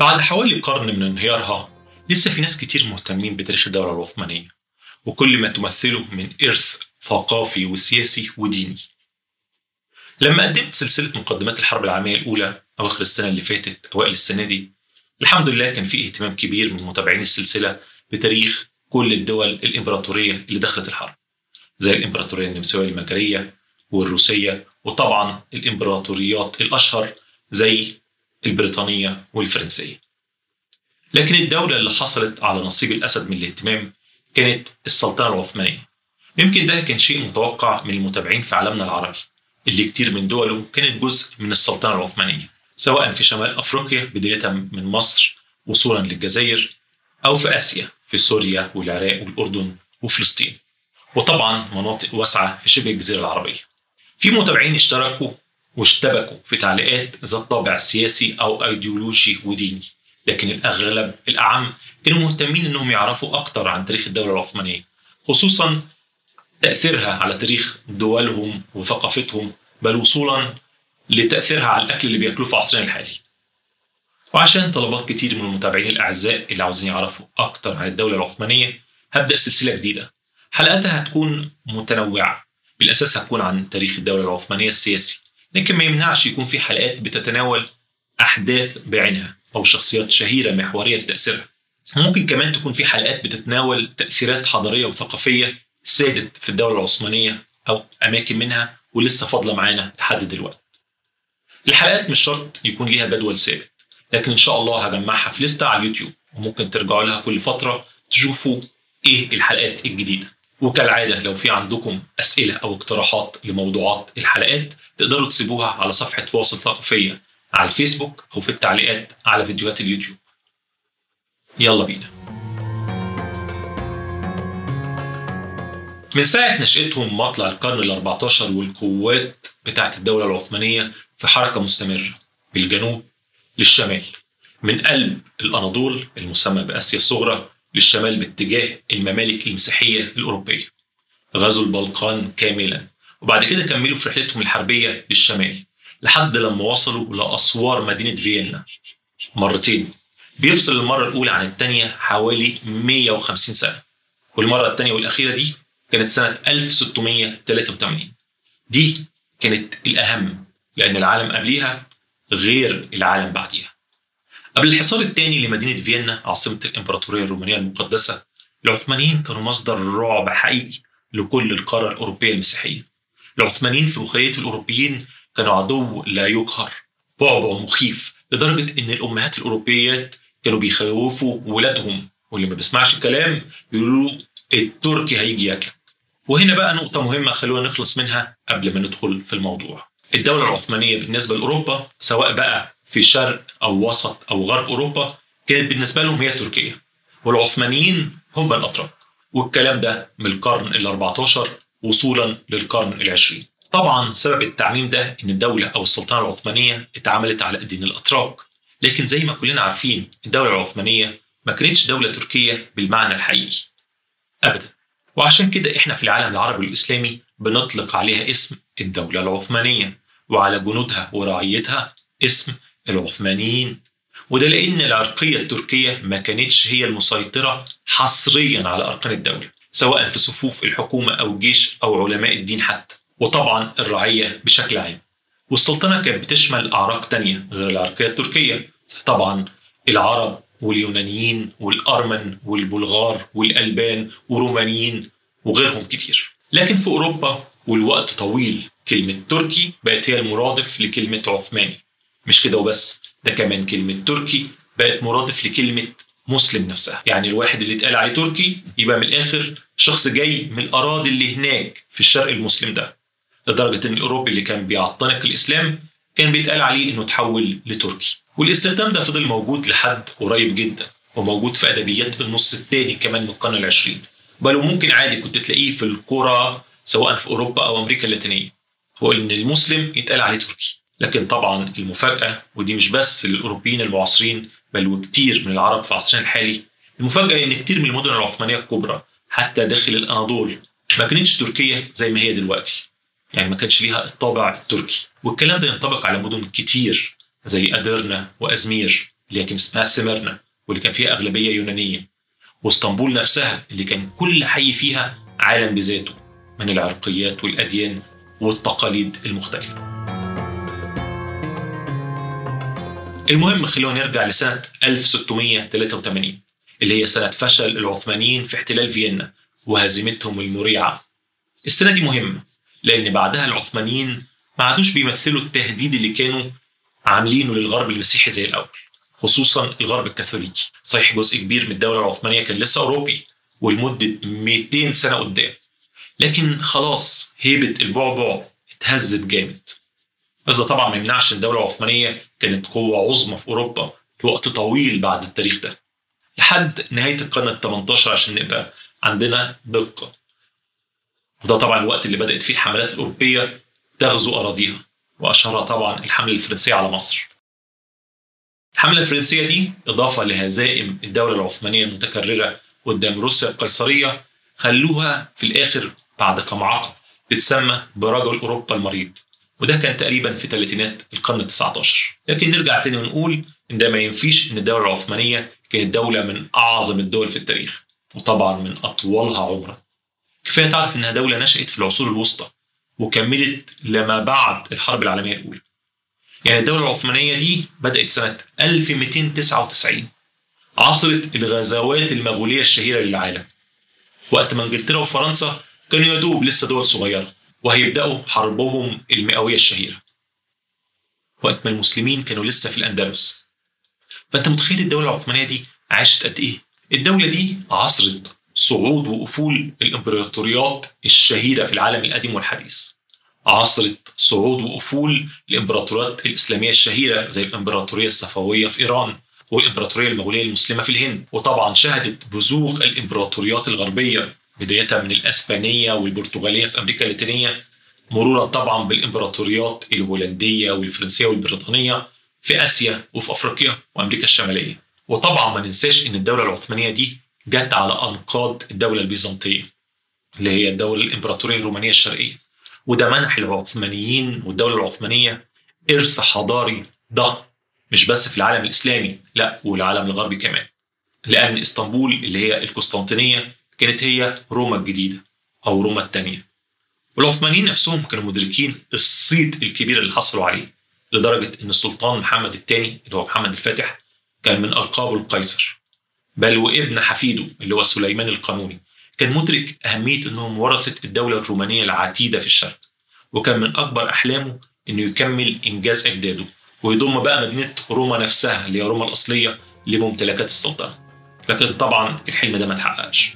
بعد حوالي قرن من انهيارها لسه في ناس كتير مهتمين بتاريخ الدولة العثمانية وكل ما تمثله من إرث ثقافي وسياسي وديني. لما قدمت سلسلة مقدمات الحرب العالمية الأولى أواخر السنة اللي فاتت أوائل السنة دي الحمد لله كان في اهتمام كبير من متابعين السلسلة بتاريخ كل الدول الإمبراطورية اللي دخلت الحرب زي الإمبراطورية النمساوية المجرية والروسية وطبعا الإمبراطوريات الأشهر زي البريطانية والفرنسية. لكن الدولة اللي حصلت على نصيب الأسد من الاهتمام كانت السلطنة العثمانية يمكن ده كان شيء متوقع من المتابعين في عالمنا العربي اللي كتير من دوله كانت جزء من السلطنة العثمانية سواء في شمال أفريقيا بداية من مصر وصولا للجزائر أو في آسيا في سوريا والعراق والأردن وفلسطين. وطبعا مناطق واسعة في شبه الجزيرة العربية. في متابعين اشتركوا واشتبكوا في تعليقات ذات طابع سياسي أو أيديولوجي وديني. لكن الأغلب الأعم كانوا مهتمين أنهم يعرفوا أكتر عن تاريخ الدولة العثمانية خصوصا تأثيرها على تاريخ دولهم وثقافتهم بل وصولا لتأثيرها على الأكل اللي بيأكلوه في عصرنا الحالي. وعشان طلبات كتير من المتابعين الأعزاء اللي عاوزين يعرفوا أكتر عن الدولة العثمانية هبدأ سلسلة جديدة. حلقاتها هتكون متنوعة. بالأساس هتكون عن تاريخ الدولة العثمانية السياسي. لكن ما يمنعش يكون في حلقات بتتناول أحداث بعينها أو شخصيات شهيرة محورية في تأثيرها. ممكن كمان تكون في حلقات بتتناول تأثيرات حضارية وثقافية سادت في الدولة العثمانية أو أماكن منها ولسه فاضلة معانا لحد دلوقتي. الحلقات مش شرط يكون ليها جدول ثابت لكن إن شاء الله هجمعها في لستة على اليوتيوب وممكن ترجعوا لها كل فترة تشوفوا إيه الحلقات الجديدة. وكالعادة لو في عندكم أسئلة أو اقتراحات لموضوعات الحلقات تقدروا تسيبوها على صفحة فواصل ثقافية على الفيسبوك أو في التعليقات على فيديوهات اليوتيوب. يلا بينا. من ساعة نشأتهم مطلع القرن ال 14 والقوات بتاعت الدولة العثمانية في حركة مستمرة بالجنوب للشمال من قلب الأناضول المسمى بآسيا الصغرى للشمال باتجاه الممالك المسيحية الأوروبية غزوا البلقان كاملا. وبعد كده كملوا في رحلتهم الحربية للشمال لحد لما وصلوا لأسوار مدينة فيينا. مرتين. بيفصل المرة الأولى عن الثانية حوالي 150 سنة. والمرة الثانية والأخيرة دي كانت سنة 1683 دي كانت الأهم لأن العالم قبليها غير العالم بعديها. قبل الحصار الثاني لمدينة فيينا عاصمة الإمبراطورية الرومانية المقدسة العثمانيين كانوا مصدر رعب حقيقي لكل القارة الأوروبية المسيحية. العثمانيين في مخيلة الأوروبيين كانوا عدو لا يقهر بعبع مخيف لدرجة إن الأمهات الأوروبيات كانوا بيخوفوا ولادهم واللي ما بيسمعش الكلام يقولوا التركي هيجي ياكلك. وهنا بقى نقطة مهمة خلونا نخلص منها قبل ما ندخل في الموضوع. الدولة العثمانية بالنسبة لأوروبا سواء بقى في شرق أو وسط أو غرب أوروبا كانت بالنسبة لهم هي تركيا. والعثمانيين هم الأتراك والكلام ده من القرن ال 14 وصولا للقرن العشرين. طبعا سبب التعميم ده إن الدولة أو السلطنة العثمانية اتعملت على ايدين الأتراك. لكن زي ما كلنا عارفين الدولة العثمانية ما كانتش دولة تركية بالمعنى الحقيقي. ابدا. وعشان كده إحنا في العالم العربي والاسلامي بنطلق عليها اسم الدولة العثمانية. وعلى جنودها ورعيتها اسم العثمانيين. وده لأن العرقية التركية ما كانتش هي المسيطرة حصريا على أركان الدولة سواء في صفوف الحكومة أو الجيش أو علماء الدين حتى وطبعا الرعية بشكل عام. والسلطنة كانت بتشمل أعراق تانية غير العرقية التركية طبعا العرب واليونانيين والأرمن والبلغار والألبان ورومانيين وغيرهم كتير. لكن في أوروبا والوقت طويل كلمة تركي بقت هي المرادف لكلمة عثماني. مش كده وبس ده كمان كلمة تركي بقت مرادف لكلمة مسلم نفسها. يعني الواحد اللي اتقال عليه تركي يبقى من الآخر شخص جاي من الأراضي اللي هناك في الشرق المسلم ده. لدرجة إن الأوروبي اللي كان بيعتنق الإسلام كان بيتقال عليه إنه تحول لتركي. والاستخدام ده فضل موجود لحد قريب جدا وموجود في أدبيات النص الثاني كمان من القرن العشرين. بل وممكن عادي كنت تلاقيه في القرى سواء في أوروبا أو أمريكا اللاتينية. هو إن المسلم يتقال عليه تركي. لكن طبعا المفاجأة ودي مش بس للأوروبيين المعاصرين بل وكتير من العرب في عصرنا الحالي. المفاجأة إن كتير من المدن العثمانية الكبرى حتى داخل الأناضول ما كانتش تركية زي ما هي دلوقتي. يعني ما كانش ليها الطابع التركي. والكلام ده ينطبق على مدن كتير زي أدرنا وأزمير اللي كان اسمها سميرنا واللي كان فيها أغلبية يونانية. واسطنبول نفسها اللي كان كل حي فيها عالم بذاته من العرقيات والأديان والتقاليد المختلفة. المهم خلونا نرجع لسنة 1683 اللي هي سنة فشل العثمانيين في احتلال فيينا وهزيمتهم المريعة. السنة دي مهمة لأن بعدها العثمانيين ما عادوش بيمثلوا التهديد اللي كانوا عاملينه للغرب المسيحي زي الأول خصوصا الغرب الكاثوليكي. صحيح جزء كبير من الدولة العثمانية كان لسه أوروبي ولمدة 200 سنة قدام. لكن خلاص هيبة البعبع اتهزت جامد. بس ده طبعا ما يمنعش إن الدولة العثمانية كانت قوة عظمى في أوروبا لوقت طويل بعد التاريخ ده. لحد نهاية القرن ال 18 عشان نبقى عندنا دقة. وده طبعا الوقت اللي بدأت فيه الحملات الأوروبية تغزو أراضيها وأشهرها طبعا الحملة الفرنسية على مصر. الحملة الفرنسية دي إضافة لهزائم الدولة العثمانية المتكررة قدام روسيا القيصرية خلوها في الآخر بعد كم عقد تتسمى برجل أوروبا المريض. وده كان تقريبا في ثلاثينات القرن ال 19 لكن نرجع تاني ونقول إن ده ما ينفيش إن الدولة العثمانية كانت دولة من أعظم الدول في التاريخ وطبعا من أطولها عمرا. كفاية تعرف إنها دولة نشأت في العصور الوسطى وكملت لما بعد الحرب العالمية الأولى. يعني الدولة العثمانية دي بدأت سنة 1299 عصرت الغزوات المغولية الشهيرة للعالم. وقت ما إنجلترا وفرنسا كانوا يدوب لسه دول صغيرة. وهيبدأوا حربهم المئوية الشهيرة. وقت ما المسلمين كانوا لسه في الأندلس. فأنت متخيل الدولة العثمانية دي عاشت قد إيه؟ الدولة دي عصرت صعود وافول الإمبراطوريات الشهيرة في العالم القديم والحديث. عصرت صعود وافول الإمبراطوريات الإسلامية الشهيرة زي الإمبراطورية الصفوية في إيران والإمبراطورية المغولية المسلمة في الهند. وطبعا شهدت بزوغ الإمبراطوريات الغربية. بدايه من الإسبانية والبرتغالية في أمريكا اللاتينية مرورا طبعا بالإمبراطوريات الهولندية والفرنسية والبريطانية في آسيا وفي أفريقيا وأمريكا الشمالية. وطبعا ما ننساش إن الدولة العثمانية دي جت على أنقاض الدولة البيزنطية اللي هي الدولة الإمبراطورية الرومانية الشرقية. وده منح العثمانيين والدولة العثمانية إرث حضاري ضخم مش بس في العالم الإسلامي لا والعالم الغربي كمان. لأن إسطنبول اللي هي القسطنطينية كانت هي روما الجديدة أو روما الثانية والعثمانيين نفسهم كانوا مدركين الصيت الكبير اللي حصلوا عليه لدرجة إن السلطان محمد الثاني اللي هو محمد الفاتح كان من ألقابه القيصر. بل وابن حفيده اللي هو سليمان القانوني كان مدرك أهمية أنهم ورثة الدولة الرومانية العتيدة في الشرق وكان من أكبر أحلامه أنه يكمل إنجاز أجداده ويضم بقى مدينة روما نفسها اللي هي روما الأصلية لممتلكات السلطنة لكن طبعا الحلم ده ما تحققش